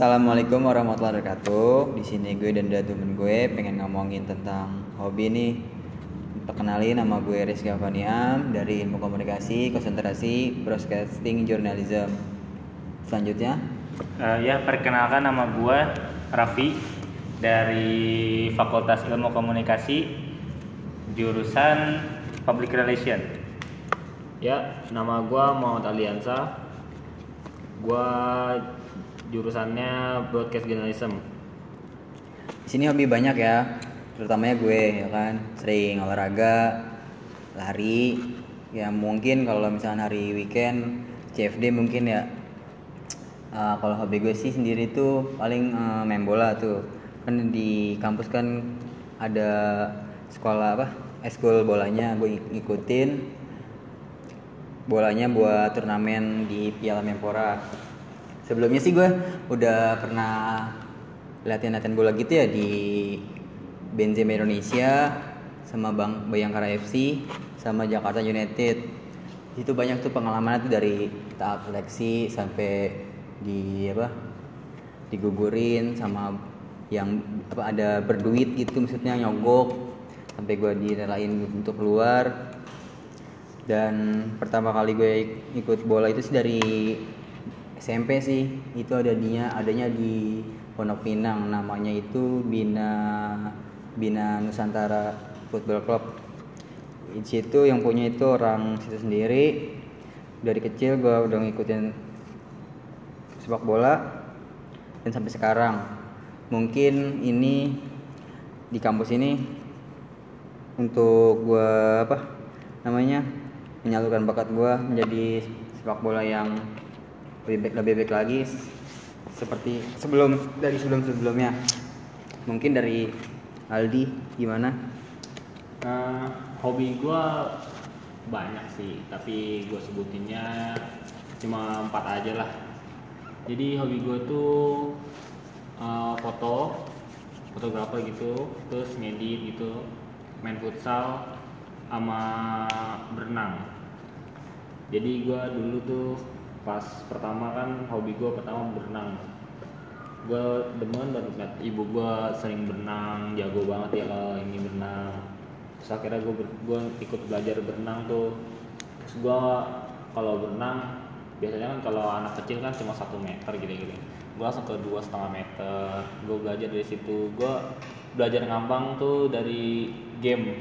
Assalamualaikum warahmatullahi wabarakatuh. Di sini gue dan dua temen gue pengen ngomongin tentang hobi nih. Perkenalin nama gue Rizky Avaniam dari Ilmu Komunikasi, Konsentrasi, Broadcasting, Journalism. Selanjutnya, Eh, ya, perkenalkan nama gue Raffi dari Fakultas Ilmu Komunikasi, jurusan Public Relation. Ya, nama gua Muhammad Aliansa. Gua jurusannya Broadcast Journalism. di sini hobi banyak ya. Terutamanya gue ya kan, sering olahraga, lari. Ya mungkin kalau misalnya hari weekend CFD mungkin ya Uh, kalau hobi gue sih sendiri tuh paling uh, main bola tuh kan di kampus kan ada sekolah apa eskul bolanya gue ik- ikutin bolanya buat turnamen di Piala Menpora sebelumnya sih gue udah pernah latihan-latihan bola gitu ya di Benzema Indonesia sama Bang Bayangkara FC sama Jakarta United. Itu banyak tuh pengalaman tuh dari tahap seleksi sampai di apa digugurin sama yang apa ada berduit gitu maksudnya nyogok sampai gue direlain untuk keluar. Dan pertama kali gue ikut bola itu sih dari SMP sih. Itu ada dia adanya di Pondok Pinang. Namanya itu Bina Bina Nusantara Football Club. Di situ yang punya itu orang situ sendiri. Dari kecil gue udah ngikutin sepak bola. Dan sampai sekarang. Mungkin ini di kampus ini untuk gue apa namanya menyalurkan bakat gue menjadi sepak bola yang lebih baik lebih baik lagi seperti sebelum dari sebelum sebelumnya mungkin dari Aldi gimana Nah, hobi gua banyak sih, tapi gue sebutinnya cuma empat aja lah. Jadi hobi gue tuh uh, foto, fotografer gitu, terus ngedit gitu, main futsal, sama berenang. Jadi gue dulu tuh pas pertama kan hobi gue pertama berenang. Gue demen liat ibu gue sering berenang, jago banget ya kalau ini berenang. Terus akhirnya gue gue ikut belajar berenang tuh. Terus gue kalau berenang biasanya kan kalau anak kecil kan cuma satu meter gitu-gitu. Gue langsung ke dua setengah meter. Gue belajar dari situ. Gue belajar ngambang tuh dari game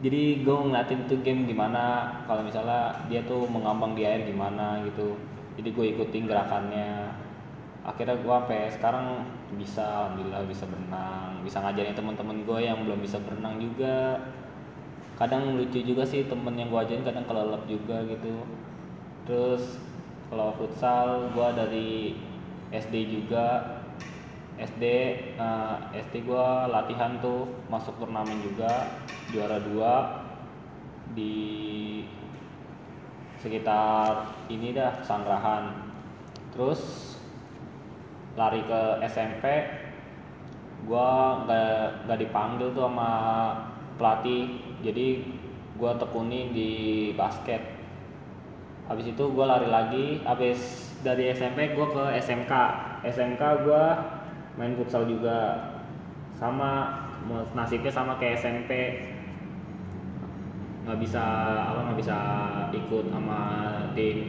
jadi gue ngeliatin tuh game gimana kalau misalnya dia tuh mengambang di air gimana gitu. Jadi gue ikutin gerakannya. Akhirnya gue sampai sekarang bisa alhamdulillah bisa berenang. Bisa ngajarin temen-temen gue yang belum bisa berenang juga. Kadang lucu juga sih temen yang gue ajarin kadang kelelep juga gitu. Terus kalau futsal gue dari SD juga SD eh, SD gua latihan tuh masuk turnamen juga juara dua di sekitar ini dah Sangrahan. Terus lari ke SMP gua nggak nggak dipanggil tuh sama pelatih. Jadi gua tekuni di basket. Habis itu gua lari lagi habis dari SMP gua ke SMK SMK gua main futsal juga. Sama nasibnya sama kayak SMP nggak bisa apa nggak bisa ikut sama tim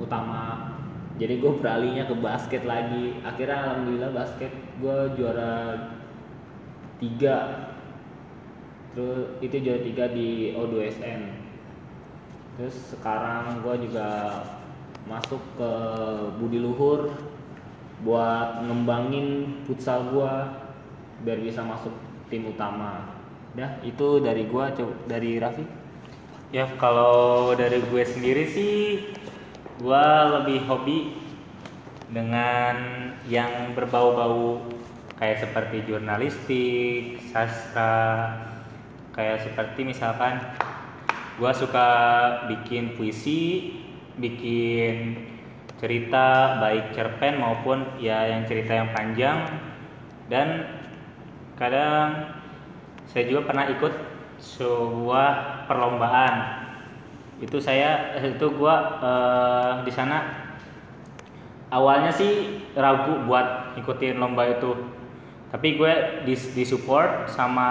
utama. Jadi gue beralihnya ke basket lagi. Akhirnya alhamdulillah basket gue juara tiga. Terus itu juara tiga di O2SN terus sekarang gue juga masuk ke Budi Luhur buat ngembangin futsal gua biar bisa masuk tim utama. Dah, itu dari gua dari Raffi. Ya, kalau dari gue sendiri sih gua lebih hobi dengan yang berbau-bau kayak seperti jurnalistik, sastra, kayak seperti misalkan gua suka bikin puisi, bikin cerita baik cerpen maupun ya yang cerita yang panjang. Dan kadang saya juga pernah ikut sebuah perlombaan. Itu saya itu gua eh, di sana awalnya sih ragu buat ikutin lomba itu. Tapi gue dis disupport sama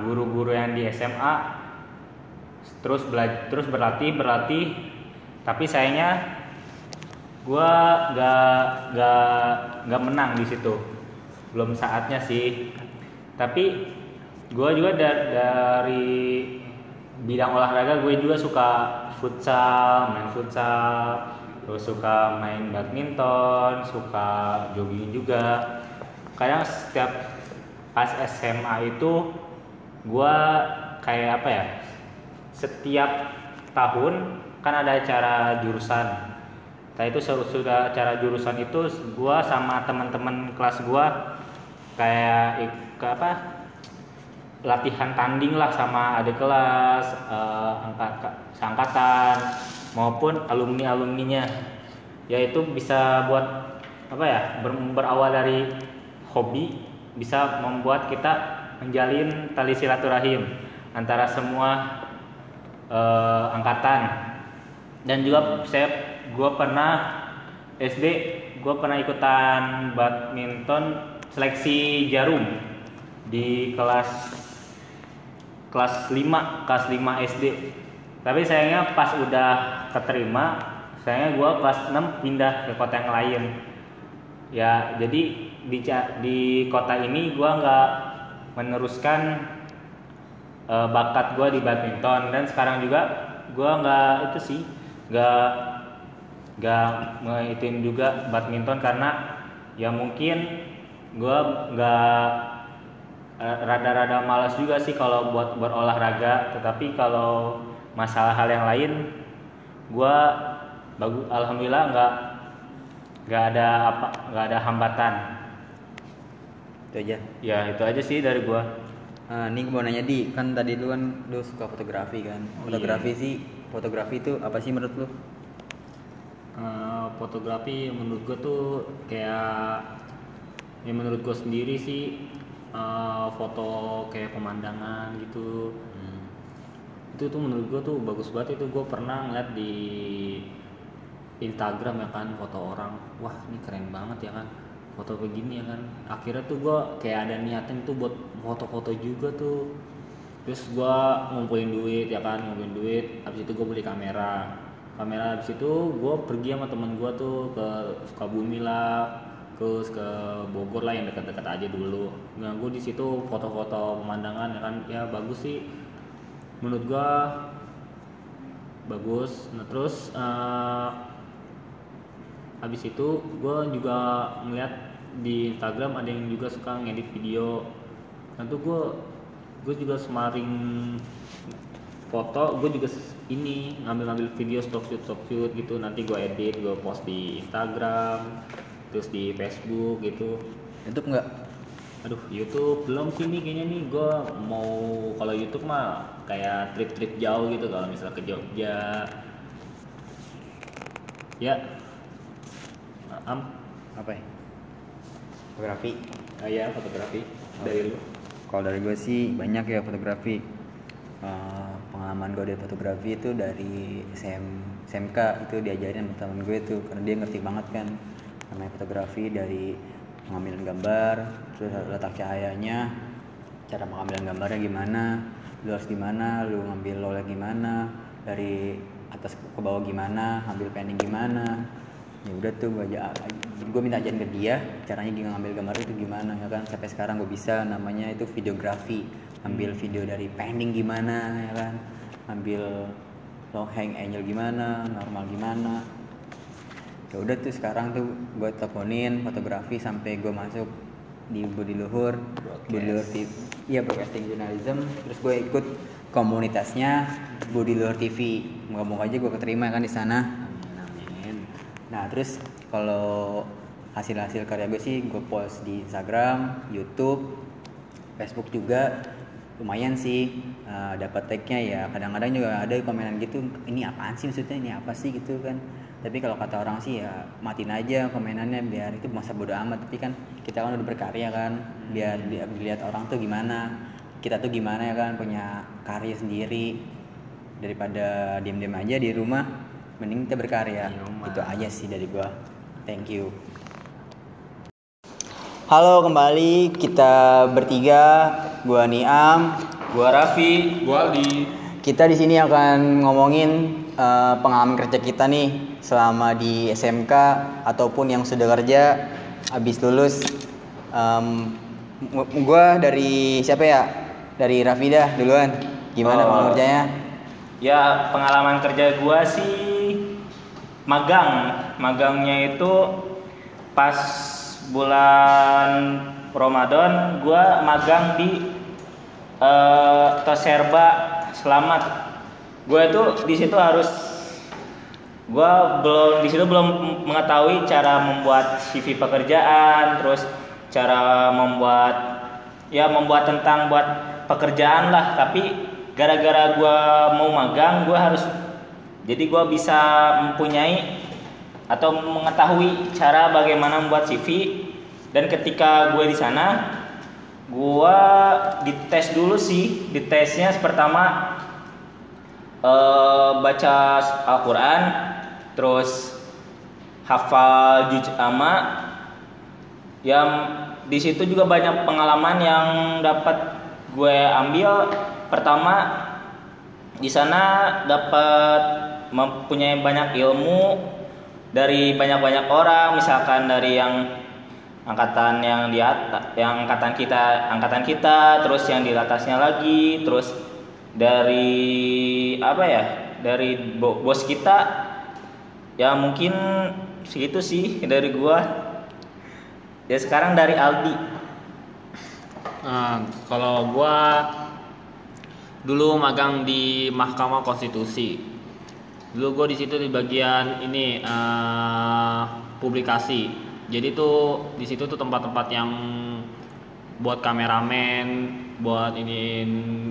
guru-guru yang di SMA terus belajar terus berlatih berlatih. Tapi sayangnya gue gak gak gak menang di situ. Belum saatnya sih. Tapi gue juga da- dari bidang olahraga gue juga suka futsal main futsal. Terus suka main badminton suka jogging juga. Kadang setiap pas SMA itu gue kayak apa ya setiap tahun kan ada acara jurusan nah itu sudah acara jurusan itu gua sama teman-teman kelas gua kayak ke apa? Latihan tanding lah sama adik kelas eh, angkat seangkatan maupun alumni alumninya yaitu bisa buat apa ya ber- berawal dari hobi bisa membuat kita menjalin tali silaturahim antara semua eh, angkatan. Dan juga saya gue pernah SD gue pernah ikutan badminton seleksi jarum di kelas kelas 5 kelas 5 SD tapi sayangnya pas udah keterima sayangnya gue kelas 6 pindah ke kota yang lain. Ya jadi di di kota ini gue nggak meneruskan eh, bakat gue di badminton. Dan sekarang juga gue nggak itu sih nggak nggak ngikutin juga badminton karena ya mungkin gue nggak eh, rada-rada malas juga sih kalau buat berolahraga. Tetapi kalau masalah hal yang lain gue bagus alhamdulillah nggak nggak ada apa nggak ada hambatan. Itu aja. Ya itu aja sih dari gue Ah, ini gue mau nanya di kan tadi lu kan lu suka fotografi kan? Fotografi sih fotografi itu apa sih menurut lu Eh, fotografi menurut gue tuh kayak ya menurut gue sendiri sih eh, foto kayak pemandangan gitu. Itu tuh menurut gue tuh bagus banget. Itu gue pernah ngeliat di Instagram ya kan foto orang. Wah ini keren banget ya kan foto begini ya kan. Akhirnya tuh gue kayak ada niatan tuh buat foto-foto juga tuh. Terus gue ngumpulin duit ya kan ngumpulin duit. Habis itu gue beli kamera kamera habis itu gue pergi sama temen gue tuh ke Sukabumi lah terus ke Bogor lah yang dekat-dekat aja dulu. Nah gue di situ foto-foto pemandangan ya kan. Ya bagus sih. Menurut gua bagus. Nah terus eh, habis itu gua juga ngeliat di Instagram ada yang juga suka ngedit video. Nah tuh gua gue juga semaring foto gue juga ini ngambil-ngambil video stock shoot stock shoot gitu. Nanti gue edit gue post di Instagram terus di Facebook gitu. YouTube enggak Aduh, YouTube belum sih nih kayaknya nih. Gue mau kalau YouTube mah kayak trip-trip jauh gitu. Kalau misalnya ke Jogja. Ya. Am, apa ya? Fotografi. Ah, ya fotografi. Dari lu. Kalau dari gue sih banyak ya fotografi. Eh, pengalaman gue dari fotografi itu dari SM, SMK itu diajarin sama temen gue tuh karena dia ngerti banget kan namanya fotografi dari pengambilan gambar, terus letak cahayanya, cara pengambilan gambarnya gimana, lu harus gimana, lu ngambil lolnya gimana, dari atas ke bawah gimana, ngambil pending gimana, ya udah tuh gue aja gue minta ajarin ke dia caranya dia ngambil gambar itu gimana ya kan? Sampai sekarang gue bisa namanya itu videografi. Ambil video dari pending gimana ya kan? Ambil long hang angle gimana normal gimana. Ya udah tuh sekarang tuh gue teleponin fotografi sampai gue masuk di Budi Luhur Budi Luhur TV iya broadcasting journalism. Terus gue ikut komunitasnya Budi Luhur TV moga-moga aja gue keterima kan di sana nah terus kalau hasil-hasil karya gue sih gue post di Instagram YouTube Facebook juga. Lumayan sih uh, dapat tagnya ya. Kadang-kadang juga ada komenan gitu ini apaan sih maksudnya? Ini apa sih? gitu kan. Tapi kalau kata orang sih ya matiin aja komenannya biar itu masa bodo amat. Tapi kan kita kan udah berkarya kan biar di- dilihat orang tuh gimana kita tuh gimana ya kan punya karya sendiri. Daripada diem-diem aja di rumah mending kita berkarya Di rumah. itu aja sih dari gua Thank you. Halo kembali kita bertiga, gua Niam. Gua Raffi. Gua Aldi. Kita di sini akan ngomongin eh, pengalaman kerja kita nih selama di SMK ataupun yang sudah kerja habis lulus. Em, gu- gua dari siapa ya? Dari Raffi dah duluan. Gimana Oh. pengalaman kerjanya? Ya pengalaman kerja gua sih magang. Magangnya itu pas bulan Ramadan gua magang di eh, Toserba Selamat. Gue tuh di situ harus gua belum di situ belum mengetahui cara membuat CV pekerjaan, terus cara membuat ya membuat tentang buat pekerjaan lah, tapi gara-gara gua mau magang, gua harus jadi gua bisa mempunyai atau mengetahui cara bagaimana membuat CV dan ketika gue di sana gua dites dulu sih ditesnya pertama eh, baca Al-Quran terus hafal juz amma yang di situ juga banyak pengalaman yang dapat gue ambil. Pertama di sana dapat mempunyai banyak ilmu dari banyak-banyak orang misalkan dari yang angkatan yang di atas yang angkatan kita angkatan kita terus yang di atasnya lagi terus dari apa ya dari bo- bos kita. Ya mungkin segitu sih dari gua. Ya sekarang dari Aldi. Nah, kalau gua dulu magang di Mahkamah Konstitusi. Dulu gua di situ di bagian ini eh, publikasi. Jadi tuh di situ tuh tempat-tempat yang buat kameramen, buat ini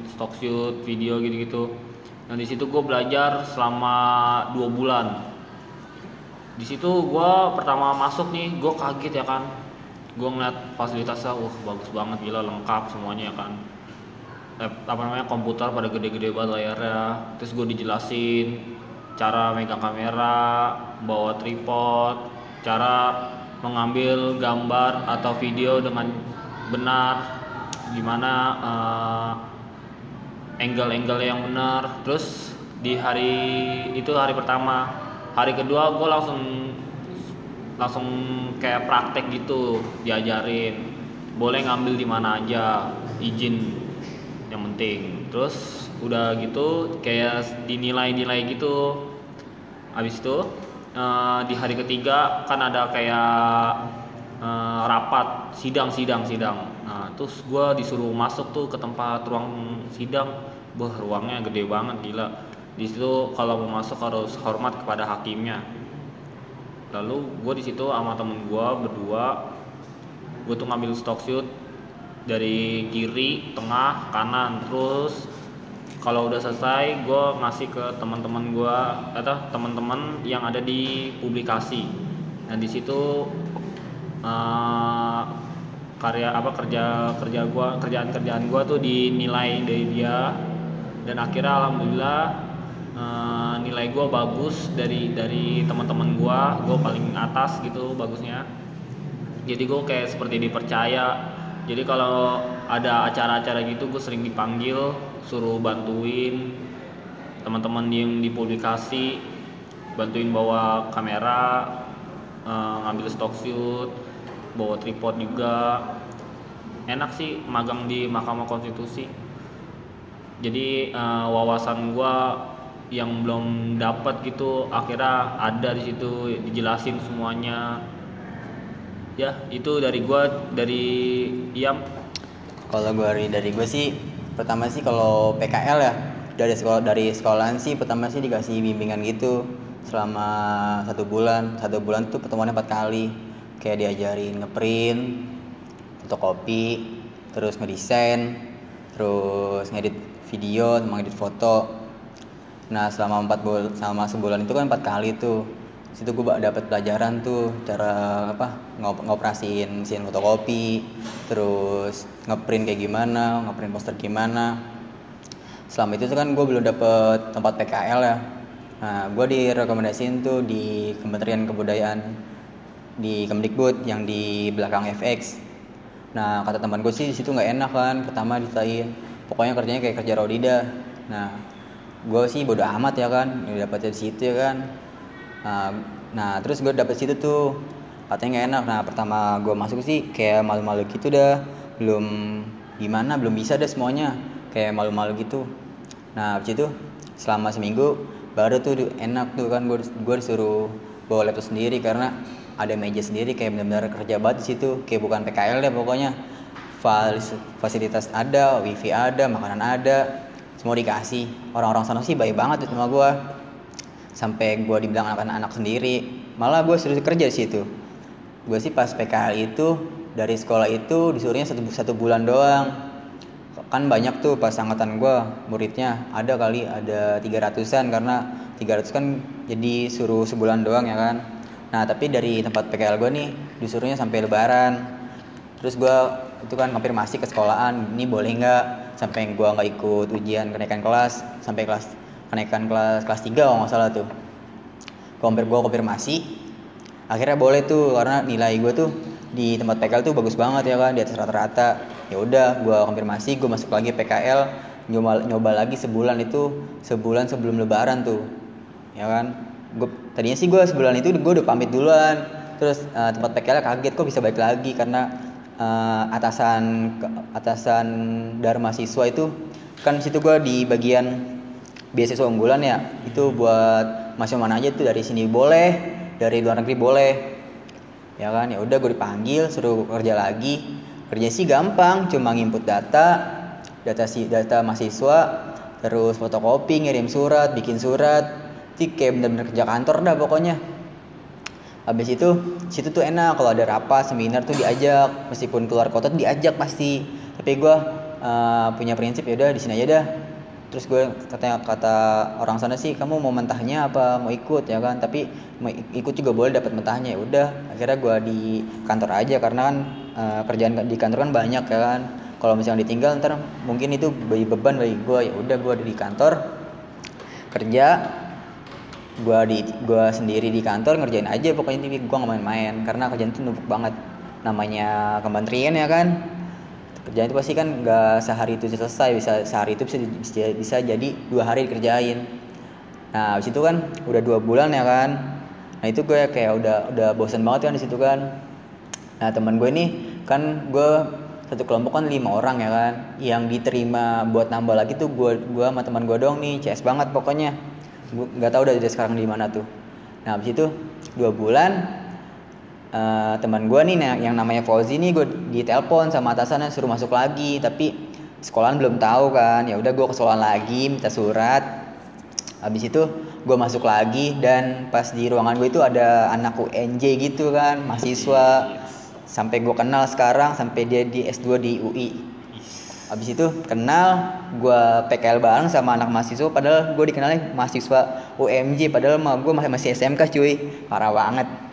stock shoot, video gitu-gitu. Nah di situ gue belajar selama dua bulan. Di situ gue pertama masuk nih, gue kaget ya kan. Gue ngeliat fasilitasnya, wah bagus banget gila lengkap semuanya ya kan. Eh, apa namanya komputer pada gede-gede banget layarnya. Terus gue dijelasin cara megang kamera, bawa tripod, cara mengambil gambar atau video dengan benar, gimana eh, angle-angle yang benar. Terus di hari itu hari pertama. Hari kedua gue langsung langsung kayak praktek gitu diajarin. Boleh ngambil di mana aja izin yang penting. Terus udah gitu kayak dinilai-nilai gitu habis itu eh, di hari ketiga kan ada kayak eh, rapat sidang sidang sidang. Nah terus gue disuruh masuk tuh ke tempat ruang sidang. Wah ruangnya gede banget gila. Di situ kalau mau masuk harus hormat kepada hakimnya. Lalu gue di situ sama temen gue berdua gue tuh ngambil stock shoot dari kiri tengah kanan terus kalau udah selesai gue ngasih ke teman-teman gue atau teman-teman yang ada di publikasi. Nah di situ eh, karya apa kerja kerja gue kerjaan kerjaan gue tuh dinilai dari dia. Dan akhirnya alhamdulillah eh, nilai gue bagus dari dari teman-teman gue gue paling atas gitu bagusnya. Jadi gue kayak seperti dipercaya. Jadi kalau ada acara-acara gitu gue sering dipanggil suruh bantuin teman-teman yang dipublikasi bantuin bawa kamera eh, ngambil stock shoot bawa tripod juga. Enak sih magang di Mahkamah Konstitusi. Jadi eh, wawasan gua yang belum dapat gitu akhirnya ada di situ dijelasin semuanya. Ya itu dari gua dari Iam. Kalau gue dari, gue sih pertama sih kalau PKL ya dari sekolah dari sekolahan sih pertama sih dikasih bimbingan gitu selama satu bulan. Satu bulan tuh pertemuannya empat kali. Kayak diajarin ngeprint fotokopi terus ngedesain terus ngedit video sama ngedit foto. Nah selama empat bulan selama sebulan itu kan empat kali tuh situ gue dapat pelajaran tuh cara apa ngop ngoperasiin mesin fotokopi terus ngeprint kayak gimana ngeprint poster gimana. Selama itu tuh kan gue belum dapet tempat PKL ya. Nah gue direkomendasiin tuh di Kementerian Kebudayaan di Kemdikbud yang di belakang FX nah kata teman gue sih di situ nggak enak kan pertama ditain pokoknya kerjanya kayak kerja Rodida nah gue sih bodo amat ya kan ya dapetnya di situ ya kan nah, terus gue dapet situ tuh katanya nggak enak. Nah pertama gue masuk sih kayak malu-malu gitu dah. Belum gimana belum bisa dah semuanya. Kayak malu-malu gitu. Nah habis itu selama seminggu baru tuh enak tuh kan gue gue disuruh bawa laptop sendiri karena ada meja sendiri kayak benar-benar kerja banget di situ. Kayak bukan PKL deh pokoknya. Fasilitas ada wifi ada makanan ada semua dikasih. Orang-orang sana sih baik banget tuh sama gue sampai gue dibilang anak-anak sendiri. Malah gue suruh kerja di situ. Gue sih pas PKL itu dari sekolah itu disuruhnya satu, satu bulan doang. Kan banyak tuh pas angkatan gue muridnya. Ada kali ada 300an karena 300 kan jadi suruh sebulan doang ya kan? Nah tapi dari tempat PKL gue nih disuruhnya sampai lebaran. Terus gue itu kan konfirmasi ke sekolahan ini boleh nggak? Sampai gue nggak ikut ujian kenaikan kelas sampai kelas kenaikan kelas kelas 3 kalau nggak salah tuh. Kompir gue konfirmasi akhirnya boleh tuh karena nilai gue tuh di tempat PKL tuh bagus banget ya kan di atas rata-rata. Ya udah gue konfirmasi gue masuk lagi PKL nyoba nyoba lagi sebulan itu sebulan sebelum lebaran tuh. Ya kan? Gue tadinya sih gue sebulan itu gue udah pamit duluan. Terus eh, tempat PKL kaget kok bisa balik lagi? Karena eh, atasan atasan dharma siswa itu kan situ gue di bagian beasiswa unggulan ya. Itu buat mahasiswa mana aja tuh dari sini boleh dari luar negeri boleh. Ya kan? Ya udah gue dipanggil suruh kerja lagi. Kerja sih gampang cuma nginput data data si data mahasiswa terus fotokopi ngirim surat bikin surat. Itu kayak bener-bener kerja kantor dah pokoknya. Habis itu situ tuh enak kalau ada rapat seminar tuh diajak. Meskipun keluar kota tuh diajak pasti. Tapi gue uh, punya prinsip ya udah di sini aja dah terus gue katanya kata orang sana sih kamu mau mentahnya apa? Mau ikut ya kan? Tapi mau ikut juga boleh dapat mentahnya ya udah. Akhirnya gue di kantor aja karena kan uh, kerjaan di kantor kan banyak ya kan. Kalau misalnya ditinggal ntar mungkin itu bagi beban bagi gue ya udah gue di kantor kerja. Gue di gue sendiri di kantor ngerjain aja pokoknya tapi gue nggak main-main. Karena kerjaan itu numpuk banget. Namanya kementerian ya kan kerjaan itu pasti kan nggak sehari itu selesai bisa sehari itu bisa bisa, bisa jadi dua hari dikerjain. Nah habis itu kan udah dua bulan ya kan. Nah itu gue kayak udah udah bosan banget kan di situ kan. Nah teman gue ini kan gue satu kelompok kan lima orang ya kan. Yang diterima buat nambah lagi tuh gue gue sama teman gue dong nih CS banget pokoknya. Gue nggak tahu udah sekarang di mana tuh. Nah habis itu dua bulan uh, teman gue nih nah, yang namanya Fauzi nih gue ditelepon sama atasannya suruh masuk lagi. Tapi sekolahan belum tahu kan. Ya udah gue ke sekolahan lagi minta surat. Habis itu gue masuk lagi dan pas di ruangan gue itu ada anak UNJ gitu kan mahasiswa. Sampai gue kenal sekarang sampai dia di S2 di UI Habis itu kenal gue PKL bareng sama anak mahasiswa padahal gue dikenalnya mahasiswa UMJ padahal mah gue masih masih SMK cuy. Parah banget.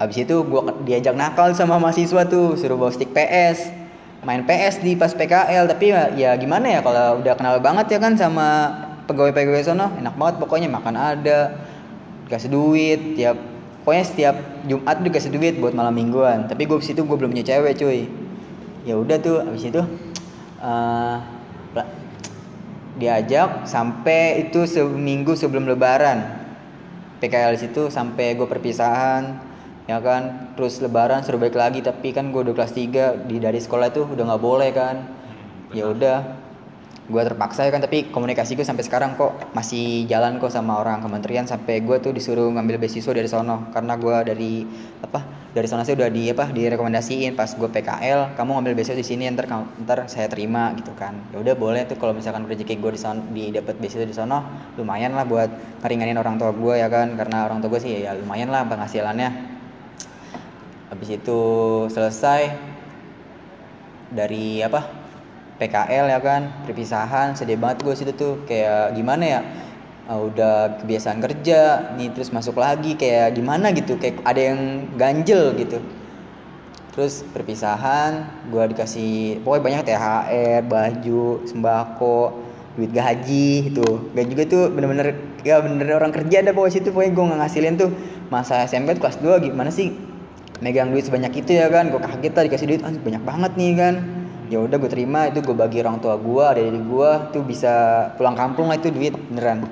Habis itu gue diajak nakal sama mahasiswa tuh suruh bawa stick PS main PS di pas PKL tapi ya, ya gimana ya kalau udah kenal banget ya kan sama pegawai-pegawai sono enak banget pokoknya makan ada dikasih duit tiap pokoknya setiap Jumat tuh dikasih duit buat malam mingguan. Tapi gue situ gue belum punya cewek cuy. Ya udah tuh habis itu uh, diajak sampai itu seminggu sebelum lebaran. PKL situ sampai gue perpisahan ya kan? Terus lebaran suruh balik lagi tapi kan gue udah kelas 3 di dari sekolah itu udah nggak boleh kan? Ya udah gue terpaksa ya kan tapi komunikasi gue sampai sekarang kok masih jalan kok sama orang kementerian sampai gue tuh disuruh ngambil beasiswa dari sono. Karena gue dari apa dari sana sih udah di apa direkomendasiin pas gue PKL kamu ngambil beasiswa di sini ntar ntar saya terima gitu kan. Ya udah boleh tuh kalau misalkan rezeki gue di sono di dapat beasiswa di sono lumayan lah buat ngeringanin orang tua gue ya kan? Karena orang tua gue sih ya, ya lumayan lah penghasilannya habis itu selesai dari apa? PKL ya kan perpisahan sedih banget gue situ tuh. Kayak gimana ya? Uh, udah kebiasaan kerja nih terus masuk lagi kayak gimana gitu? Kayak ada yang ganjel gitu. Terus perpisahan gue dikasih pokoknya banyak THR baju sembako duit gaji itu gaji juga tuh bener-bener ya bener orang kerja ada pokoknya situ pokoknya gue nggak ngasilin tuh. Masa SMP kelas 2 gimana sih megang duit sebanyak itu ya kan gue kaget lah dikasih duit ah, banyak banget nih kan. Ya udah gue terima itu gue bagi orang tua gue ada di gue tuh bisa pulang kampung lah itu duit beneran.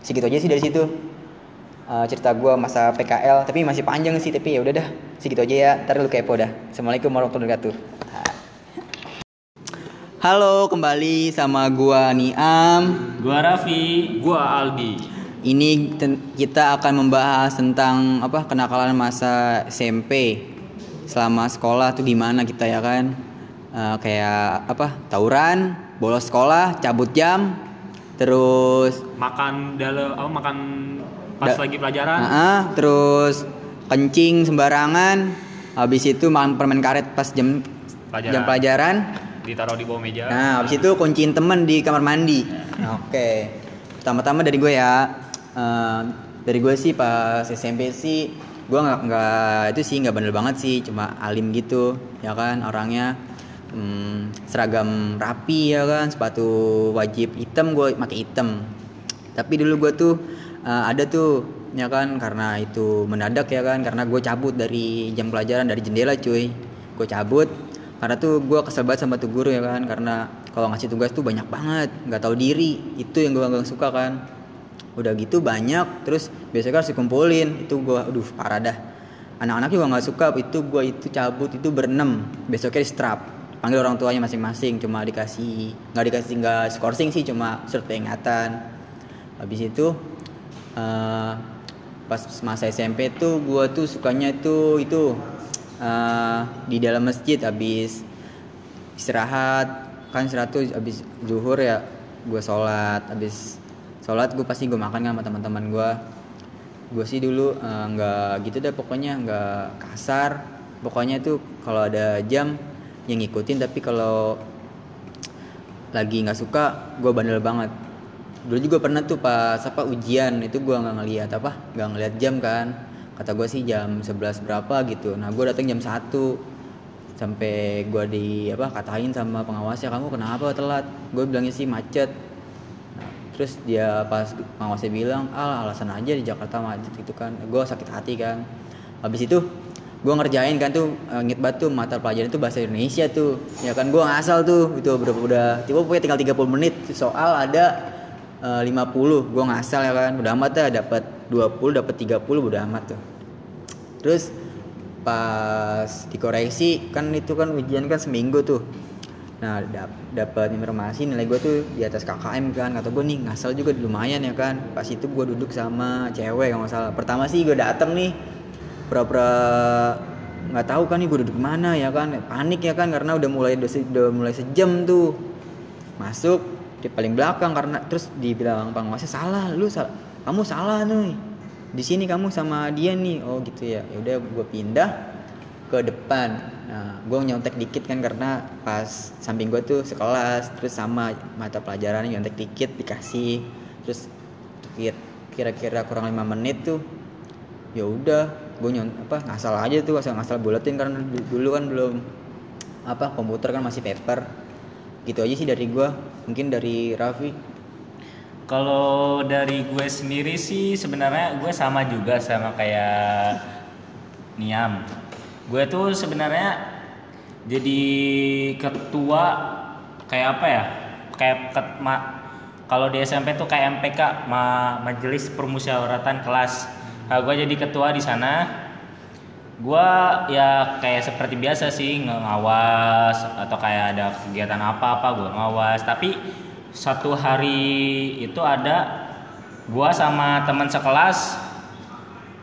Segitu aja sih dari situ. Eh, cerita gue masa PKL tapi masih panjang sih tapi ya udah dah segitu aja ya ntar lu kepo dah. Assalamualaikum warahmatullahi wabarakatuh. Halo kembali sama gua Niam. Gua Raffi. Gua Aldi. Ini kita akan membahas tentang apa kenakalan masa SMP selama sekolah tuh gimana kita ya kan Eh, kayak apa tawuran, bolos sekolah, cabut jam, terus Makan dalam apa makan pas Da- lagi pelajaran. Ah, ah, terus kencing sembarangan, habis itu makan permen karet pas jam Pelajaran. jam pelajaran. Ditaruh di bawah meja. Nah, habis itu kunciin temen di kamar mandi. Oke. Pertama-tama dari gue ya. Dari gue sih pas SMP sih gue nggak nggak itu sih nggak bandel banget sih cuma alim gitu ya kan orangnya Hmm, seragam rapi ya kan sepatu wajib hitam gue pakai hitam. Tapi dulu gue tuh eh, ada tuh ya kan karena itu mendadak ya kan karena gue cabut dari jam pelajaran dari jendela cuy. Gue cabut karena tuh gue kesel banget sama tuh guru ya kan karena kalau ngasih tugas tuh banyak banget nggak tahu diri itu yang gue nggak suka kan udah gitu banyak terus biasanya kan harus dikumpulin. Itu gue aduh parah dah. Anak-anak juga nggak suka itu gue itu cabut itu berenam. Besoknya di strap panggil orang tuanya masing-masing cuma dikasih nggak dikasih nggak skorsing sih cuma surat peringatan. Habis itu eh, pas masa SMP tuh gue tuh sukanya itu itu eh, di dalam masjid habis istirahat. Kan istirahat tuh habis zuhur ya gue sholat. Habis sholat gue pasti gue makan kan sama teman-teman gue gue sih dulu eh, nggak gitu deh pokoknya nggak kasar. Pokoknya tuh kalau ada jam yang ngikutin tapi kalau lagi nggak suka gue bandel banget. Dulu juga pernah tuh pas apa ujian itu gue nggak ngeliat apa nggak ngeliat jam kan. Kata gue sih jam 11 berapa gitu. Nah gue datang jam 1 sampai gue di apa katain sama pengawasnya kamu kenapa telat? Gue bilangnya sih macet terus dia pas pengawasnya bilang ah alasan aja di Jakarta macet gitu kan. Gue sakit hati kan. Habis itu gue ngerjain kan tuh eh, ngit batu mata pelajaran itu bahasa Indonesia tuh. Ya kan gue ngasal tuh. Itu berapa udah tiba pokoknya tinggal 30 menit. Soal ada eh, 50 gue ngasal ya kan. Udah amat ya dapat 20 dapat 30 udah amat tuh. Terus pas dikoreksi kan itu kan ujian kan seminggu tuh nah dap dapat informasi nilai gue tuh di atas KKM kan. Kata gue nih ngasal juga lumayan ya kan. Pas itu gue duduk sama cewek nggak salah. Pertama sih gue dateng nih pura-pura nggak tahu kan nih gue duduk mana ya kan. Panik ya kan karena udah mulai udah, mulai sejam tuh. Masuk di paling belakang karena terus dibilang pengawasnya salah lu salah kamu salah nih. Di sini kamu sama dia nih. Oh gitu ya. Ya udah gue pindah ke depan nah gue nyontek dikit kan karena pas samping gue tuh sekelas terus sama mata pelajaran nyontek dikit dikasih. Terus kir- kira-kira kurang lima menit tuh ya udah gue nyon apa ngasal aja tuh asal ngasal buletin karena du- dulu kan belum apa komputer kan masih paper. Gitu aja sih dari gue mungkin dari Raffi. Kalau dari gue sendiri sih sebenarnya gue sama juga sama kayak Niam. Gue tuh sebenarnya jadi ketua kayak apa ya? Kayak ket- ma- kalau di SMP tuh kayak MPK, ma- Majelis Permusyawaratan Kelas. Nah, gue jadi ketua di sana. Gue ya kayak seperti biasa sih ngawas atau kayak ada kegiatan apa-apa gue ngawas. Tapi satu hari itu ada gua sama teman sekelas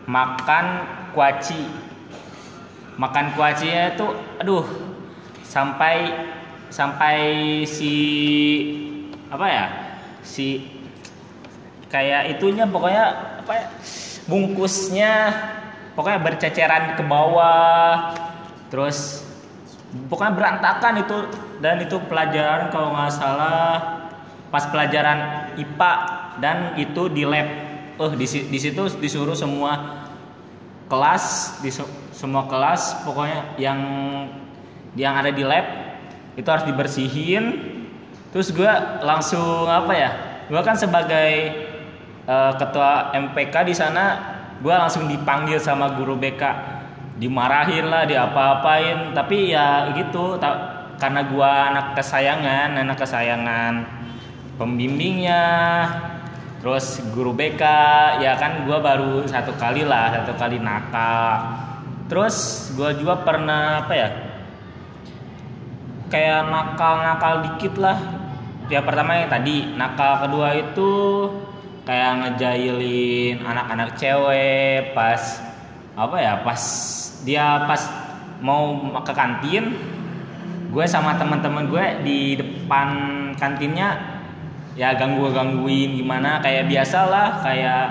makan kuaci makan kuacinya itu aduh sampai sampai si apa ya si kayak itunya pokoknya apa ya bungkusnya pokoknya berceceran ke bawah terus pokoknya berantakan itu dan itu pelajaran kalau nggak salah pas pelajaran IPA dan itu di lab. Eh si- di situ disuruh semua kelas di se- semua kelas pokoknya yang yang ada di lab itu harus dibersihin. Terus gue langsung apa ya gue kan sebagai eh, ketua MPK di sana gue langsung dipanggil sama guru BK dimarahin lah diapa-apain tapi ya gitu ta- karena gua anak kesayangan anak kesayangan pembimbingnya terus guru BK ya kan gua baru satu kali lah satu kali nakal terus gua juga pernah apa ya kayak nakal-nakal dikit lah. Ya pertama yang tadi nakal kedua itu kayak ngejailin anak-anak cewek pas apa ya pas dia pas mau ke kantin gue sama teman-teman gue di depan kantinnya ya ganggu gangguin gimana kayak biasa lah kayak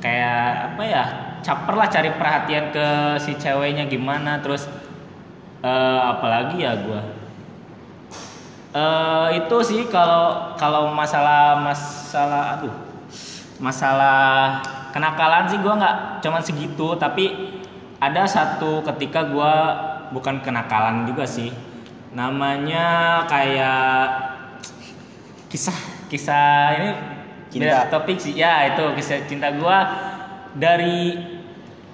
kayak apa ya caper lah cari perhatian ke si ceweknya gimana terus eh, apalagi ya gue eh itu sih kalau kalau masalah masalah aduh masalah kenakalan sih gua nggak cuman segitu tapi ada satu ketika gua bukan kenakalan juga sih namanya kayak kisah kisah ini Cinta. beda topik sih ya itu kisah cinta gua dari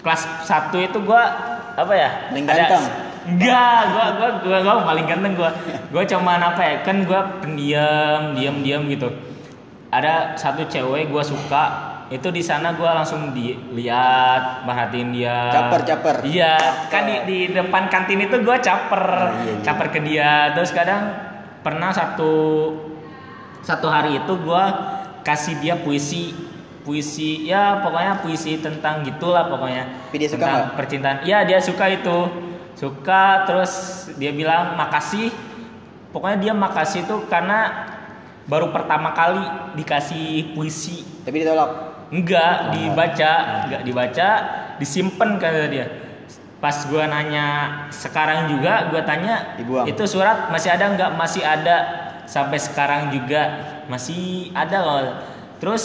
kelas 1 itu gua apa ya Paling ada- ganteng? Enggak, gua gua gua gua paling ganteng gua. Gua cuman apa ya? Kan gua pendiam, diam-diam gitu. Ada satu cewek gua suka, itu di sana gua langsung dilihat, perhatiin dia. Caper, caper. Iya, kan di, di depan kantin itu gua caper. Oh, iya, iya. Caper ke dia. Terus kadang pernah satu satu hari itu gua kasih dia puisi puisi ya pokoknya puisi tentang gitulah pokoknya. Tapi dia suka tentang nggak? percintaan. Iya dia suka itu. Suka terus dia bilang makasih. Pokoknya dia makasih tuh karena baru pertama kali dikasih puisi. Tapi ditolak. enggak dibaca enggak dibaca disimpan kata dia. Pas gua nanya sekarang juga? Gua tanya Dibuang. itu surat masih ada enggak masih ada sampai sekarang juga masih ada loh terus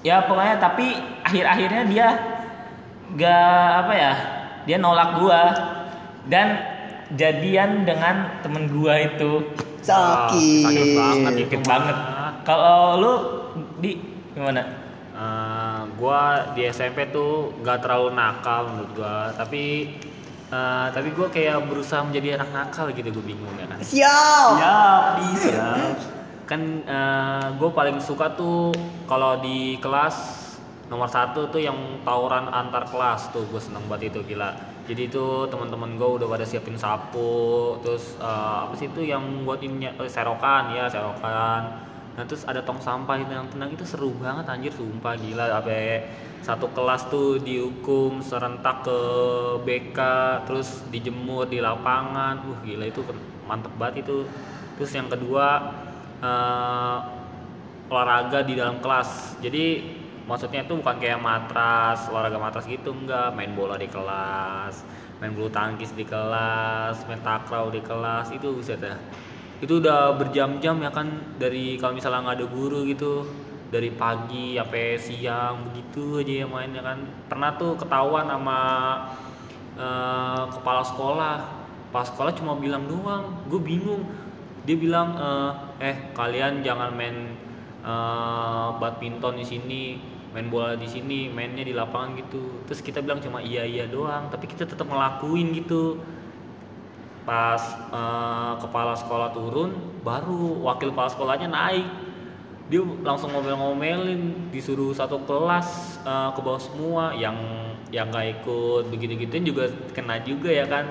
ya pokoknya tapi akhir-akhirnya dia gak apa ya dia nolak gua. Dan jadian dengan temen gua itu. Sakit. sakit banget. Itu Sakit mah. banget. Kalau lu di gimana? Eh, gua di SMP tuh gak terlalu nakal menurut gua. Tapi eh, tapi gua kayak berusaha menjadi anak nakal gitu gue bingung ya kan. Siap. siap di siap. Kan gue paling suka tuh kalau di kelas nomor satu tuh yang tawuran antar kelas tuh gue seneng banget itu gila. Jadi itu teman-teman gue udah pada siapin sapu terus eh, apa sih itu yang buat ini eh, serokan ya serokan nah terus ada tong sampah itu yang tenang itu seru banget anjir sumpah gila. Sampai satu kelas tuh dihukum serentak ke BK terus dijemur di lapangan. Uh gila itu mantep banget itu. Terus yang kedua eh, olahraga di dalam kelas. Jadi maksudnya itu bukan kayak matras olahraga matras gitu enggak. Main bola di kelas main bulu tangkis di kelas main takraw di kelas itu bisa dah itu udah berjam-jam ya kan dari kalau misalnya nggak ada guru gitu dari pagi sampai siang begitu aja ya mainnya kan. Pernah tuh ketahuan sama eh, kepala sekolah. Kepala sekolah cuma bilang doang gue bingung. Dia bilang eh, eh kalian jangan main eh, badminton di sini main bola di sini mainnya di lapangan gitu. Terus kita bilang cuma iya iya doang tapi kita tetap ngelakuin gitu pas eh, kepala sekolah turun baru wakil kepala sekolahnya naik. Dia langsung ngomel-ngomelin disuruh satu kelas eh, ke bawah semua yang yang nggak ikut begitu gituin juga kena juga ya kan.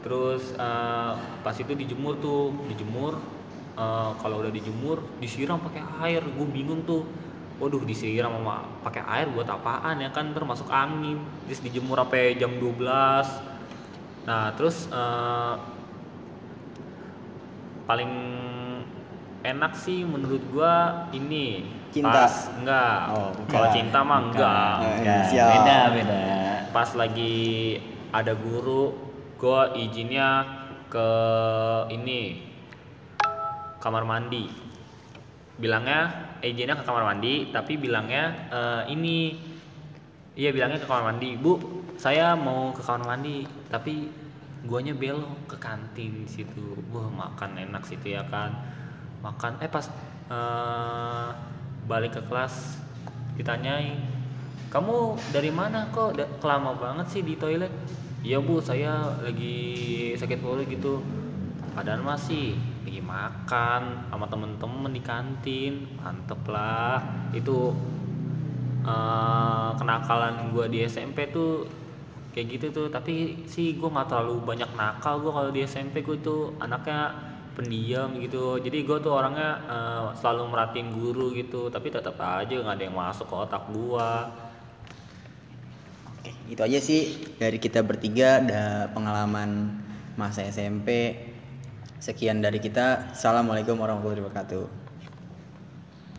Terus eh, pas itu dijemur tuh dijemur eh, kalau udah dijemur disiram pakai air. Gue bingung tuh waduh disiram sama pakai air buat apaan ya kan? Termasuk angin. Terus dijemur sampai jam 12 Nah, terus eh, paling enak sih menurut gua ini Cinta. pas enggak. Oh, Kalau cinta mah enggak. Eh, Enggak, beda beda Pas lagi ada guru, gua izinnya ke ini kamar mandi. Bilangnya eh, izinnya ke kamar mandi, tapi bilangnya eh, ini Iya bilangnya ke kamar mandi, Bu. Saya mau ke kamar mandi, tapi guanya belok ke kantin situ. Wah makan enak situ ya kan. Makan, eh pas eh, balik ke kelas ditanyain kamu dari mana kok? Da- kelama banget sih di toilet. Iya bu saya lagi sakit perut gitu. Padahal masih lagi makan sama temen-temen di kantin. Mantep lah. Itu eh, kenakalan gua di SMP tuh kayak gitu tuh tapi sih gua nggak terlalu banyak nakal gua kalau di SMP gua tuh anaknya pendiam gitu jadi gua tuh orangnya eh, selalu merhatiin guru gitu tapi tetap aja nggak ada yang masuk ke otak gua Oke, itu aja sih dari kita bertiga ada pengalaman masa SMP. Sekian dari kita. Assalamualaikum warahmatullahi wabarakatuh.